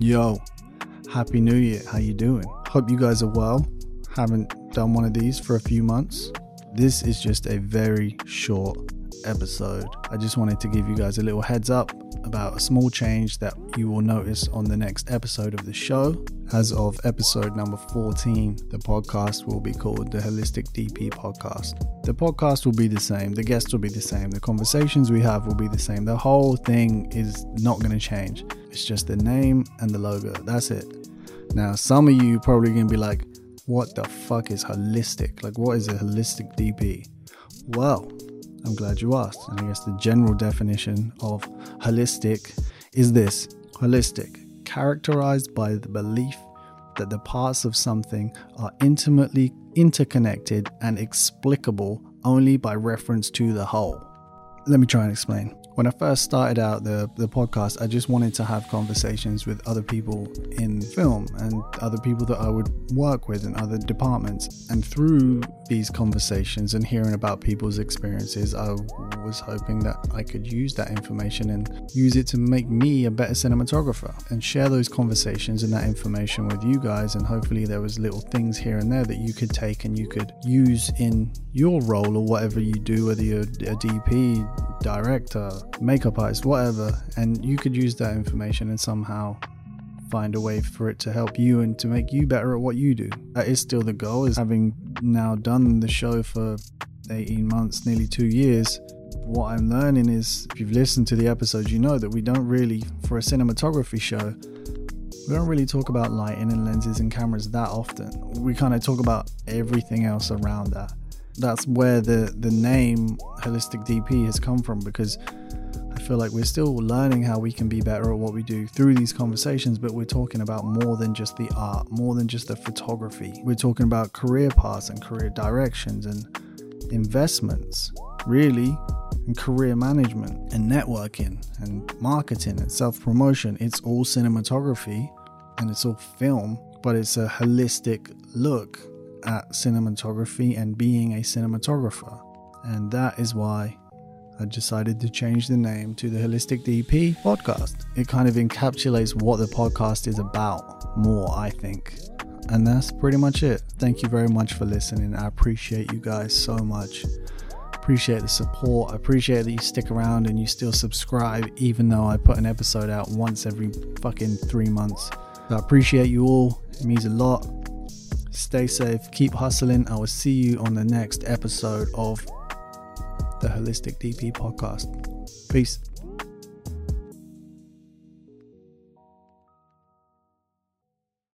Yo, happy new year. How you doing? Hope you guys are well. Haven't done one of these for a few months. This is just a very short episode. I just wanted to give you guys a little heads up about a small change that you will notice on the next episode of the show. As of episode number 14, the podcast will be called the Holistic DP Podcast. The podcast will be the same, the guests will be the same, the conversations we have will be the same. The whole thing is not going to change. It's just the name and the logo. That's it. Now, some of you probably going to be like, what the fuck is holistic? Like, what is a holistic DP? Well, I'm glad you asked. And I guess the general definition of holistic is this holistic, characterized by the belief that the parts of something are intimately interconnected and explicable only by reference to the whole. Let me try and explain when I first started out the, the podcast, I just wanted to have conversations with other people in film and other people that I would work with in other departments. And through these conversations and hearing about people's experiences, I was hoping that I could use that information and use it to make me a better cinematographer and share those conversations and that information with you guys. And hopefully, there was little things here and there that you could take and you could use in your role or whatever you do, whether you're a DP, director, makeup artist, whatever, and you could use that information and somehow find a way for it to help you and to make you better at what you do. That is still the goal, is having now done the show for 18 months, nearly two years. What I'm learning is, if you've listened to the episodes, you know that we don't really, for a cinematography show, we don't really talk about lighting and lenses and cameras that often. We kind of talk about everything else around that. That's where the the name holistic DP has come from because I feel like we're still learning how we can be better at what we do through these conversations, but we're talking about more than just the art, more than just the photography. We're talking about career paths and career directions and investments, really, and career management and networking and marketing and self promotion. It's all cinematography and it's all film, but it's a holistic look at cinematography and being a cinematographer. And that is why I decided to change the name to the Holistic DP podcast. It kind of encapsulates what the podcast is about more, I think. And that's pretty much it. Thank you very much for listening. I appreciate you guys so much. Appreciate the support. I appreciate that you stick around and you still subscribe, even though I put an episode out once every fucking three months. I appreciate you all. It means a lot. Stay safe. Keep hustling. I will see you on the next episode of the Holistic DP podcast. Peace.